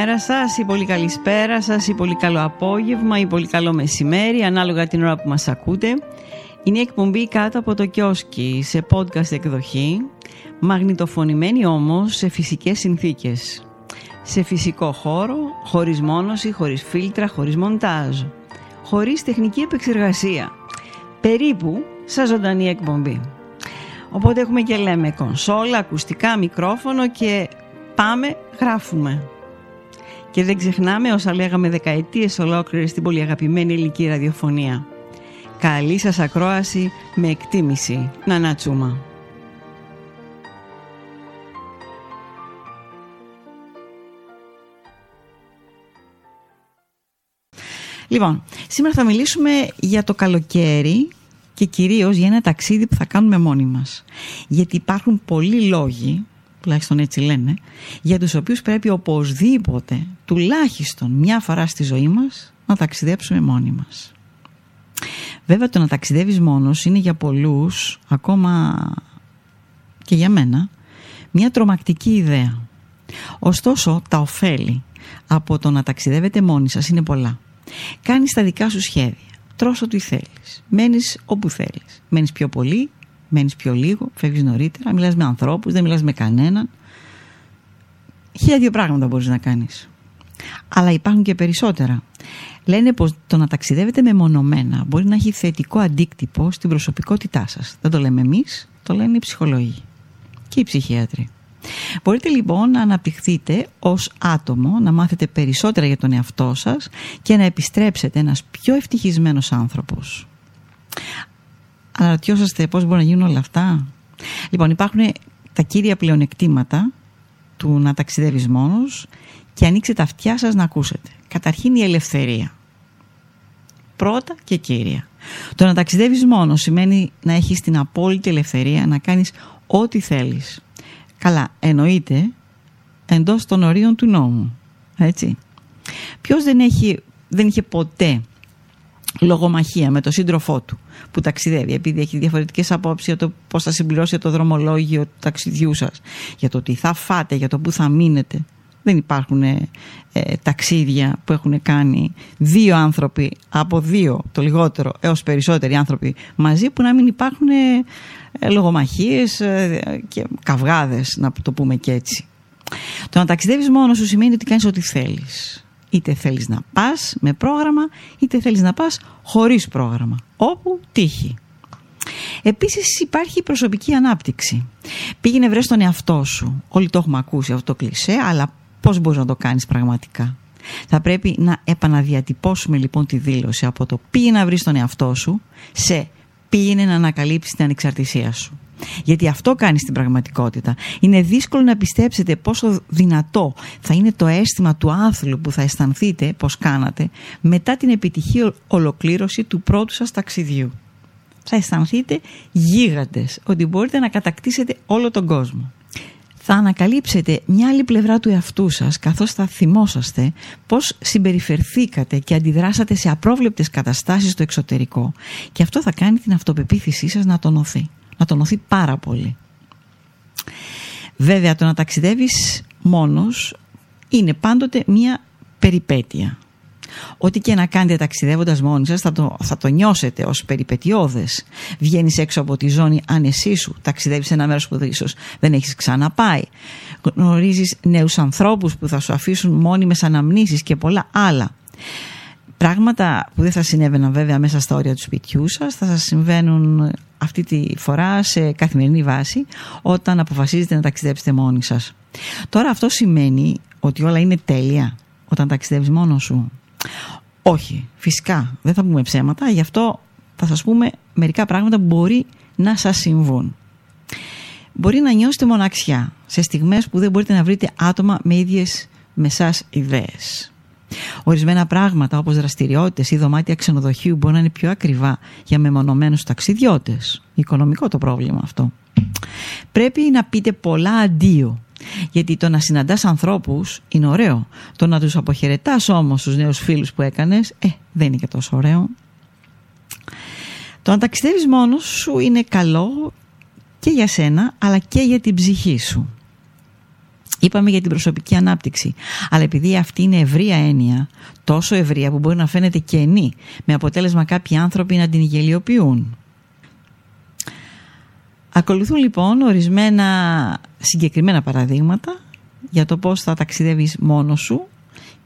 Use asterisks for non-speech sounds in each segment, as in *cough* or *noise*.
Πολύ καλημέρα σας ή πολύ καλησπέρα σας ή πολύ καλό απόγευμα ή πολύ καλό μεσημέρι ανάλογα την ώρα που μας ακούτε. Είναι η εκπομπή κάτω από το κιόσκι σε podcast εκδοχή μαγνητοφωνημένη όμως σε φυσικές συνθήκες. Σε φυσικό χώρο, χωρίς μόνωση, χωρίς φίλτρα, χωρίς μοντάζ. Χωρίς τεχνική επεξεργασία. Περίπου σαν ζωντανή εκπομπή. Οπότε έχουμε και λέμε κονσόλα, ακουστικά, μικρόφωνο και πάμε, γράφουμε. Και δεν ξεχνάμε όσα λέγαμε δεκαετίες ολόκληρες στην πολύ αγαπημένη ελληνική ραδιοφωνία. Καλή σας ακρόαση με εκτίμηση. Να τσούμα. Λοιπόν, σήμερα θα μιλήσουμε για το καλοκαίρι και κυρίως για ένα ταξίδι που θα κάνουμε μόνοι μας. Γιατί υπάρχουν πολλοί λόγοι, τουλάχιστον έτσι λένε, για τους οποίους πρέπει οπωσδήποτε, τουλάχιστον μια φορά στη ζωή μας, να ταξιδέψουμε μόνοι μας. Βέβαια το να ταξιδεύεις μόνος είναι για πολλούς, ακόμα και για μένα, μια τρομακτική ιδέα. Ωστόσο τα ωφέλη από το να ταξιδεύετε μόνοι σας είναι πολλά. Κάνεις τα δικά σου σχέδια. Τρως ό,τι θέλεις. Μένεις όπου θέλεις. Μένεις πιο πολύ, μένεις πιο λίγο, φεύγεις νωρίτερα, μιλάς με ανθρώπους, δεν μιλάς με κανέναν. Χίλια δύο πράγματα μπορείς να κάνεις. Αλλά υπάρχουν και περισσότερα. Λένε πως το να ταξιδεύετε μεμονωμένα μπορεί να έχει θετικό αντίκτυπο στην προσωπικότητά σας. Δεν το λέμε εμείς, το λένε οι ψυχολόγοι και οι ψυχίατροι. Μπορείτε λοιπόν να αναπτυχθείτε ως άτομο, να μάθετε περισσότερα για τον εαυτό σας και να επιστρέψετε ένας πιο ευτυχισμένος άνθρωπος. Αναρωτιόσαστε πώς μπορεί να γίνουν όλα αυτά; Λοιπόν υπάρχουν τα κύρια πλεονεκτήματα του να ταξιδεύεις μόνος και ανοίξτε τα αυτιά σας να ακούσετε. Καταρχήν η ελευθερία. Πρώτα και κύρια. Το να ταξιδεύεις μόνος σημαίνει να έχεις την απόλυτη ελευθερία να κάνεις ό,τι θέλεις. Καλά, εννοείται εντός των ορίων του νόμου. Έτσι. Ποιος δεν, έχει, δεν είχε ποτέ λογομαχία με τον σύντροφό του που ταξιδεύει επειδή έχει διαφορετικές απόψεις για το πώς θα συμπληρώσει το δρομολόγιο του ταξιδιού σας για το τι θα φάτε, για το που θα μείνετε δεν υπάρχουν ε, ταξίδια που έχουν κάνει δύο άνθρωποι από δύο το λιγότερο έως περισσότεροι άνθρωποι μαζί που να μην υπάρχουν ε, λογομαχίες ε, και καυγάδες να το πούμε και έτσι. Το να ταξιδεύεις μόνος σου σημαίνει ότι κάνεις ό,τι θέλεις. Είτε θέλεις να πας με πρόγραμμα είτε θέλεις να πας χωρίς πρόγραμμα. Όπου τύχει. Επίσης υπάρχει η προσωπική ανάπτυξη. Πήγαινε βρες τον εαυτό σου. Όλοι το έχουμε ακούσει αυτό το κλισέ, αλλά πώς μπορείς να το κάνεις πραγματικά; Θα πρέπει να επαναδιατυπώσουμε λοιπόν τη δήλωση από το πήγαινε να βρεις τον εαυτό σου σε πήγαινε να ανακαλύψεις την ανεξαρτησία σου. Γιατί αυτό κάνει στην πραγματικότητα. Είναι δύσκολο να πιστέψετε πόσο δυνατό θα είναι το αίσθημα του άθλου που θα αισθανθείτε πως κάνατε μετά την επιτυχή ολοκλήρωση του πρώτου σας ταξιδιού. Θα αισθανθείτε γίγαντες ότι μπορείτε να κατακτήσετε όλο τον κόσμο θα ανακαλύψετε μια άλλη πλευρά του εαυτού σας καθώς θα θυμόσαστε πώς συμπεριφερθήκατε και αντιδράσατε σε απρόβλεπτες καταστάσεις στο εξωτερικό και αυτό θα κάνει την αυτοπεποίθησή σας να τονωθεί, να τονωθεί πάρα πολύ. Βέβαια το να ταξιδεύεις μόνος είναι πάντοτε μια περιπέτεια Ό,τι και να κάνετε ταξιδεύοντας μόνοι σας, θα το, θα το νιώσετε ως περιπετειώδες. Βγαίνεις έξω από τη ζώνη ανεσή σου, ταξιδεύεις σε ένα μέρος που ίσως δεν έχεις ξαναπάει. Γνωρίζεις νέους ανθρώπους που θα σου αφήσουν μόνιμε αναμνήσεις και πολλά άλλα. Πράγματα που δεν θα συνέβαιναν βέβαια μέσα στα όρια του σπιτιού σας, θα σας συμβαίνουν αυτή τη φορά σε καθημερινή βάση όταν αποφασίζετε να ταξιδέψετε μόνοι σας. Τώρα αυτό σημαίνει ότι όλα είναι τέλεια όταν ταξιδεύεις μόνος σου; Όχι, φυσικά δεν θα πούμε ψέματα, γι' αυτό θα σας πούμε μερικά πράγματα που μπορεί να σας συμβούν. Μπορεί να νιώσετε μοναξιά σε στιγμές που δεν μπορείτε να βρείτε άτομα με ίδιες με εσάς ιδέες. Ορισμένα πράγματα όπως δραστηριότητες ή δωμάτια ξενοδοχείου μπορεί να είναι πιο ακριβά για μεμονωμένους ταξιδιώτες. Οικονομικό το πρόβλημα αυτό. Πρέπει να πείτε πολλά αντίο γιατί το να συναντάς ανθρώπους είναι ωραίο. Το να τους αποχαιρετάς όμως τους νέους φίλους που έκανες, ε, δεν είναι και τόσο ωραίο. Το να ταξιδεύεις μόνος σου είναι καλό και για σένα αλλά και για την ψυχή σου. Είπαμε για την προσωπική ανάπτυξη. Αλλά επειδή αυτή είναι ευρεία έννοια, τόσο ευρεία που μπορεί να φαίνεται κενή, με αποτέλεσμα κάποιοι άνθρωποι να την γελιοποιούν. Ακολουθούν λοιπόν ορισμένα συγκεκριμένα παραδείγματα για το πώς θα ταξιδεύεις μόνος σου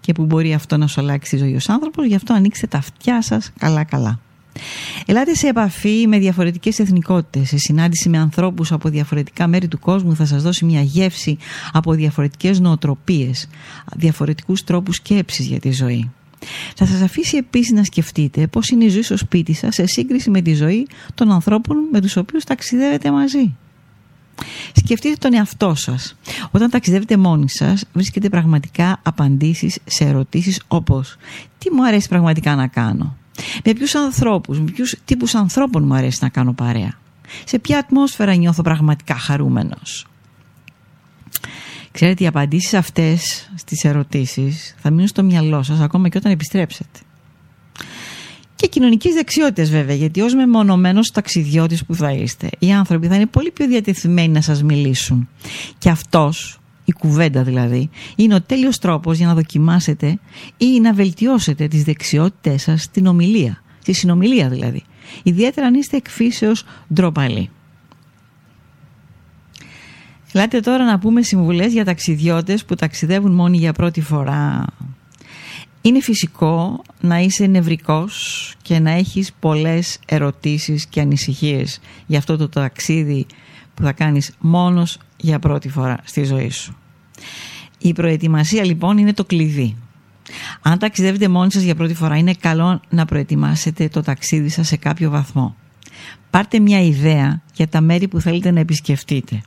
και που μπορεί αυτό να σου αλλάξει τη ζωή ως άνθρωπος, γι' αυτό ανοίξτε τα αυτιά σας καλά-καλά. Ελάτε σε επαφή με διαφορετικές εθνικότητες, σε συνάντηση με ανθρώπους από διαφορετικά μέρη του κόσμου θα σας δώσει μια γεύση από διαφορετικές νοοτροπίες, διαφορετικούς τρόπους σκέψης για τη ζωή. Θα σας αφήσει επίσης να σκεφτείτε πώς είναι η ζωή στο σπίτι σας σε σύγκριση με τη ζωή των ανθρώπων με τους οποίους ταξιδεύετε μαζί. Σκεφτείτε τον εαυτό σας. Όταν ταξιδεύετε μόνοι σας βρίσκετε πραγματικά απαντήσεις σε ερωτήσεις όπως «Τι μου αρέσει πραγματικά να κάνω» Με ποιους ανθρώπους, με ποιους τύπους ανθρώπων μου αρέσει να κάνω παρέα; Σε ποια ατμόσφαιρα νιώθω πραγματικά χαρούμενος; Ξέρετε, οι απαντήσεις αυτές στις ερωτήσεις θα μείνουν στο μυαλό σας ακόμα και όταν επιστρέψετε. Και κοινωνικές δεξιότητες, βέβαια, γιατί ως μεμονωμένος ταξιδιώτης που θα είστε, οι άνθρωποι θα είναι πολύ πιο διατεθειμένοι να σας μιλήσουν. Και αυτός η κουβέντα δηλαδή, είναι ο τέλειος τρόπος για να δοκιμάσετε ή να βελτιώσετε τις δεξιότητές σας στην ομιλία, στη συνομιλία δηλαδή. Ιδιαίτερα αν είστε εκφύσεως ντροπαλοί. Ελάτε τώρα να πούμε συμβουλές για ταξιδιώτες που ταξιδεύουν μόνοι για πρώτη φορά. Είναι φυσικό να είσαι νευρικός και να έχεις πολλές ερωτήσεις και ανησυχίες για αυτό το ταξίδι που θα κάνεις μόνος για πρώτη φορά στη ζωή σου. Η προετοιμασία λοιπόν είναι το κλειδί. Αν ταξιδεύετε μόνοι σας για πρώτη φορά είναι καλό να προετοιμάσετε το ταξίδι σας σε κάποιο βαθμό. Πάρτε μια ιδέα για τα μέρη που θέλετε να επισκεφτείτε.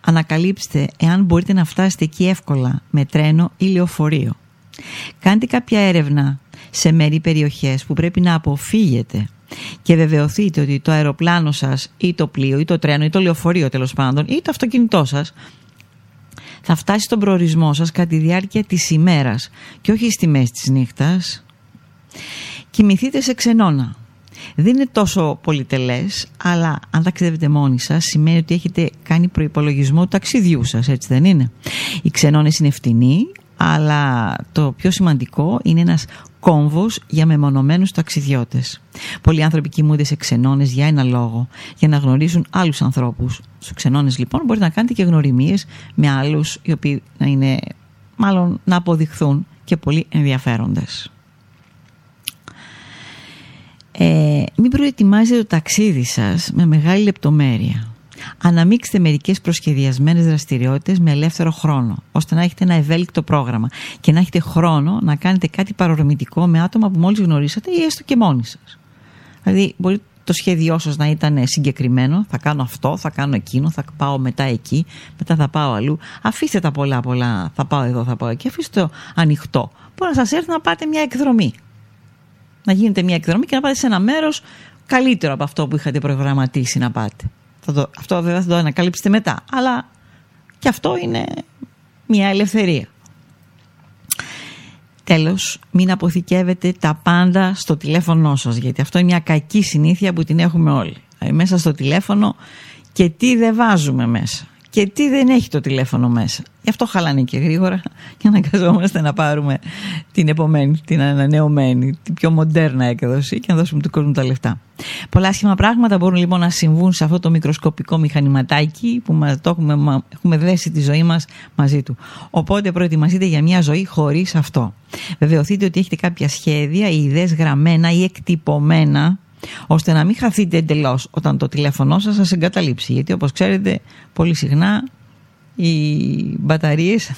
Ανακαλύψτε εάν μπορείτε να φτάσετε εκεί εύκολα με τρένο ή λεωφορείο. Κάντε κάποια έρευνα σε μέρη περιοχές που πρέπει να αποφύγετε και βεβαιωθείτε ότι το αεροπλάνο σας ή το πλοίο ή το τρένο ή το λεωφορείο τέλος πάντων ή το αυτοκίνητό σας θα φτάσει στον προορισμό σας κατά τη διάρκεια της ημέρας και όχι στη μέση της νύχτας. Κοιμηθείτε σε ξενώνα. Δεν είναι τόσο πολυτελές, αλλά αν ταξιδεύετε μόνοι σας σημαίνει ότι έχετε κάνει προϋπολογισμό του ταξιδιού σας, έτσι δεν είναι; Οι ξενώνες είναι φτηνοί, αλλά το πιο σημαντικό είναι ένας κόμβος για μεμονωμένους ταξιδιώτες. Πολλοί άνθρωποι κοιμούνται σε ξενώνες για ένα λόγο, για να γνωρίσουν άλλους ανθρώπους. Στους ξενώνες λοιπόν μπορείτε να κάνετε και γνωριμίες με άλλους οι οποίοι να είναι μάλλον να αποδειχθούν και πολύ ενδιαφέροντες. Ε, μην προετοιμάζετε το ταξίδι σας με μεγάλη λεπτομέρεια. Αναμίξτε μερικές προσχεδιασμένες δραστηριότητες με ελεύθερο χρόνο, ώστε να έχετε ένα ευέλικτο πρόγραμμα και να έχετε χρόνο να κάνετε κάτι παρορμητικό με άτομα που μόλις γνωρίσατε ή έστω και μόνοι σας. Δηλαδή, μπορεί το σχέδιό σας να ήταν συγκεκριμένο, θα κάνω αυτό, θα κάνω εκείνο, θα πάω μετά εκεί, μετά θα πάω αλλού. Αφήστε τα πολλά πολλά, θα πάω εδώ, θα πάω εκεί, αφήστε το ανοιχτό. Μπορεί να σας έρθει να πάτε μια εκδρομή. Να γίνετε μια εκδρομή και να πάτε σε ένα μέρος καλύτερο από αυτό που είχατε προγραμματίσει να πάτε. Θα το, αυτό βέβαια θα το ανακαλύψετε μετά. Αλλά και αυτό είναι μια ελευθερία. Τέλος, μην αποθηκεύετε τα πάντα στο τηλέφωνό σας, γιατί αυτό είναι μια κακή συνήθεια που την έχουμε όλοι. Δηλαδή μέσα στο τηλέφωνο και τι δεν βάζουμε μέσα και τι δεν έχει το τηλέφωνο μέσα. Γι' αυτό χαλάνε και γρήγορα και αναγκαζόμαστε να πάρουμε την επομένη, την ανανεωμένη, την πιο μοντέρνα έκδοση και να δώσουμε του κόσμου τα λεφτά. Πολλά άσχημα πράγματα μπορούν λοιπόν να συμβούν σε αυτό το μικροσκοπικό μηχανηματάκι που μας, το έχουμε, έχουμε δέσει τη ζωή μας μαζί του. Οπότε προετοιμαστείτε για μια ζωή χωρίς αυτό. Βεβαιωθείτε ότι έχετε κάποια σχέδια ή ιδέες γραμμένα ή εκτυπωμένα ώστε να μην χαθείτε εντελώς όταν το τηλέφωνό σας σας εγκαταλείψει. Γιατί όπως ξέρετε πολύ συχνά οι μπαταρίες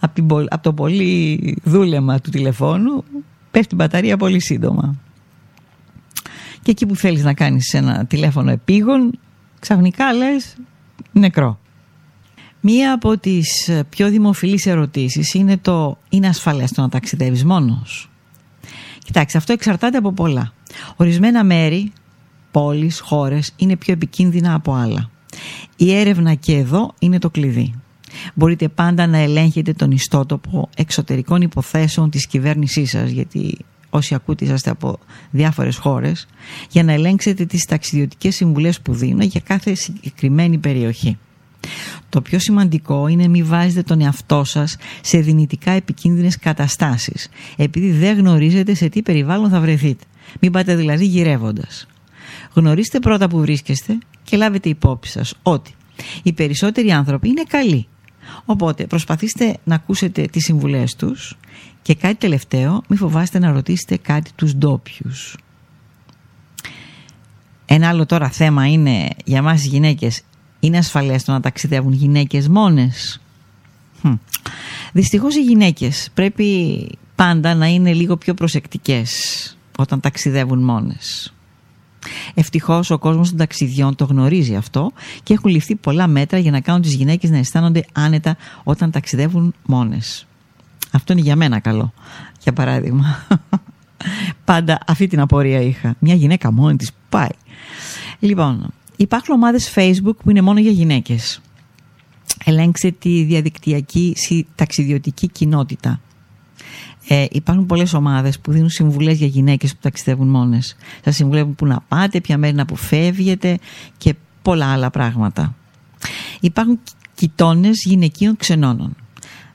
*laughs* από το πολύ δούλεμα του τηλεφώνου πέφτει η μπαταρία πολύ σύντομα. Και εκεί που θέλεις να κάνεις ένα τηλέφωνο επίγον ξαφνικά λες νεκρό. Μία από τις πιο δημοφιλείς ερωτήσεις είναι το είναι ασφαλές το να ταξιδεύεις μόνος; Κοιτάξτε, αυτό εξαρτάται από πολλά. Ορισμένα μέρη, πόλεις, χώρες είναι πιο επικίνδυνα από άλλα. Η έρευνα και εδώ είναι το κλειδί. Μπορείτε πάντα να ελέγχετε τον ιστότοπο εξωτερικών υποθέσεων της κυβέρνησής σας, γιατί όσοι ακούτε είσαστε από διάφορες χώρες, για να ελέγξετε τις ταξιδιωτικές συμβουλές που δίνω για κάθε συγκεκριμένη περιοχή. Το πιο σημαντικό είναι μην βάζετε τον εαυτό σας σε δυνητικά επικίνδυνες καταστάσεις, επειδή δεν γνωρίζετε σε τι περιβάλλον θα βρεθείτε. Μην πάτε δηλαδή γυρεύοντας. Γνωρίστε πρώτα που βρίσκεστε και λάβετε υπόψη σας ότι οι περισσότεροι άνθρωποι είναι καλοί. Οπότε προσπαθήστε να ακούσετε τις συμβουλές τους και κάτι τελευταίο, μην φοβάστε να ρωτήσετε κάτι τους ντόπιους. Ένα άλλο τώρα θέμα είναι για μας οι γυναίκες είναι ασφαλές το να ταξιδεύουν γυναίκες μόνες. Hm. Δυστυχώς οι γυναίκες πρέπει πάντα να είναι λίγο πιο προσεκτικές όταν ταξιδεύουν μόνες. Ευτυχώς ο κόσμος των ταξιδιών το γνωρίζει αυτό και έχουν ληφθεί πολλά μέτρα για να κάνουν τις γυναίκες να αισθάνονται άνετα όταν ταξιδεύουν μόνες. Αυτό είναι για μένα καλό, για παράδειγμα. *laughs* Πάντα αυτή την απορία είχα. Μια γυναίκα μόνη της πάει. Λοιπόν, Υπάρχουν ομάδες Facebook που είναι μόνο για γυναίκες. Ελέγξτε τη διαδικτυακή ταξιδιωτική κοινότητα. Ε, υπάρχουν πολλές ομάδες που δίνουν συμβουλές για γυναίκες που ταξιδεύουν μόνες. Σας συμβουλεύουν που να πάτε, ποια μέρη να αποφεύγετε και πολλά άλλα πράγματα. Υπάρχουν κοιτώνες γυναικείων ξενώνων.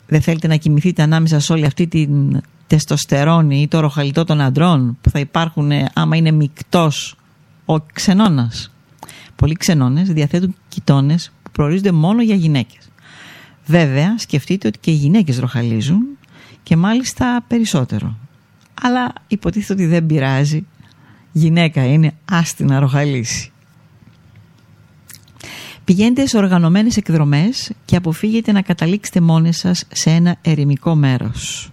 Δεν θέλετε να κοιμηθείτε ανάμεσα σε όλη αυτή την τεστοστερόνη ή το ροχαλιτό των αντρών που θα υπάρχουν άμα είναι μεικτός ο ξενώνας. Πολλοί ξενώνες διαθέτουν κοιτώνες που προορίζονται μόνο για γυναίκες. Βέβαια, σκεφτείτε ότι και οι γυναίκες ροχαλίζουν και μάλιστα περισσότερο. Αλλά υποτίθεται ότι δεν πειράζει. Γυναίκα είναι, άστη να ροχαλίσει. Πηγαίνετε σε οργανωμένες εκδρομές και αποφύγετε να καταλήξετε μόνες σας σε ένα ερημικό μέρος.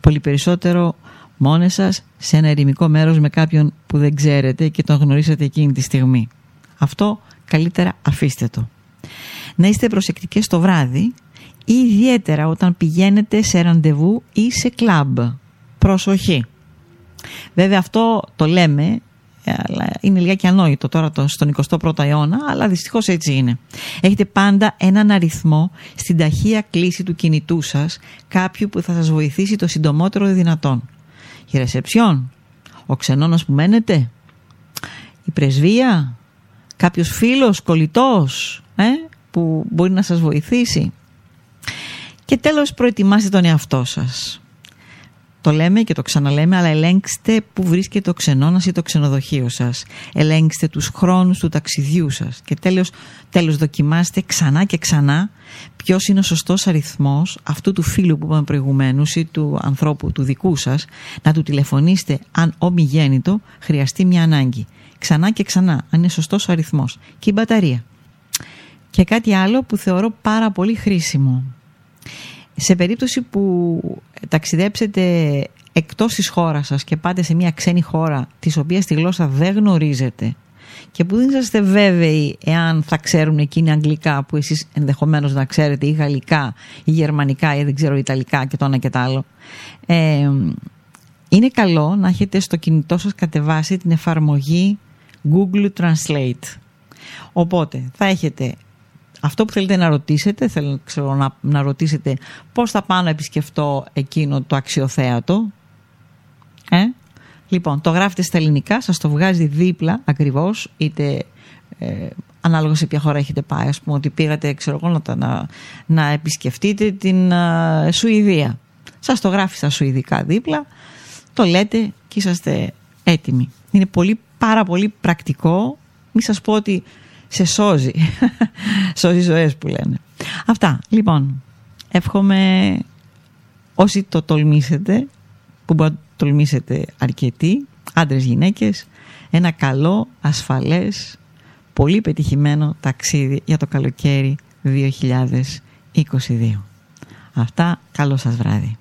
Πολύ περισσότερο μόνες σας σε ένα ερημικό μέρος με κάποιον που δεν ξέρετε και τον γνωρίσατε εκείνη τη στιγμή. Αυτό καλύτερα αφήστε το. Να είστε προσεκτικές το βράδυ ή ιδιαίτερα όταν πηγαίνετε σε ραντεβού ή σε κλαμπ. Προσοχή. Βέβαια αυτό το λέμε αλλά είναι λιγάκι ανόητο τώρα στον 21ο αιώνα, αλλά δυστυχώς έτσι είναι. Έχετε πάντα έναν αριθμό στην ταχεία κλίση του κινητού σας, κάποιου που θα σας βοηθήσει το συντομότερο δυνατόν. Η ρεσεψιόν, ο ξενώνας που μένετε, η πρεσβεία, κάποιος φίλος, κολλητός ε, που μπορεί να σας βοηθήσει. Και τέλος προετοιμάστε τον εαυτό σας. Το λέμε και το ξαναλέμε, αλλά ελέγξτε που βρίσκεται ο ξενώνας ή το ξενοδοχείο σας. Ελέγξτε τους χρόνους του ταξιδιού σας. Και τέλος, τέλος δοκιμάστε ξανά και ξανά ποιος είναι ο σωστός αριθμός αυτού του φίλου που είπαμε προηγουμένως ή του ανθρώπου του δικού σας να του τηλεφωνήσετε αν ομιγέννητο χρειαστεί μια ανάγκη ξανά και ξανά, αν είναι σωστός ο αριθμός και η μπαταρία. Και κάτι άλλο που θεωρώ πάρα πολύ χρήσιμο. Σε περίπτωση που ταξιδέψετε εκτός της χώρας σας και πάτε σε μια ξένη χώρα της οποίας τη γλώσσα δεν γνωρίζετε και που δεν είσαστε βέβαιοι εάν θα ξέρουν εκείνοι αγγλικά που εσείς ενδεχομένως να ξέρετε ή γαλλικά ή γερμανικά ή δεν ξέρω ιταλικά και το ένα και το άλλο ε, είναι καλό να έχετε στο κινητό σας κατεβάσει την εφαρμογή Google Translate. Οπότε θα έχετε αυτό που θέλετε να ρωτήσετε, θέλω ξέρω, να, να ρωτήσετε πώς θα πάω να επισκεφτώ εκείνο το αξιοθέατο. Ε; Λοιπόν, το γράφετε στα ελληνικά, σας το βγάζει δίπλα ακριβώς, είτε ε, ανάλογα σε ποια χώρα έχετε πάει, ας πούμε ότι πήγατε ξέρω, να, να, επισκεφτείτε την ε, Σουηδία. Σας το γράφει στα Σουηδικά δίπλα, το λέτε και είσαστε έτοιμοι. Είναι πολύ πάρα πολύ πρακτικό. Μην σας πω ότι σε σώζει. σώζει ζωές που λένε. Αυτά. Λοιπόν, εύχομαι όσοι το τολμήσετε, που μπορεί να τολμήσετε αρκετοί, άντρες, γυναίκες, ένα καλό, ασφαλές, πολύ πετυχημένο ταξίδι για το καλοκαίρι 2022. Αυτά, καλό σας βράδυ.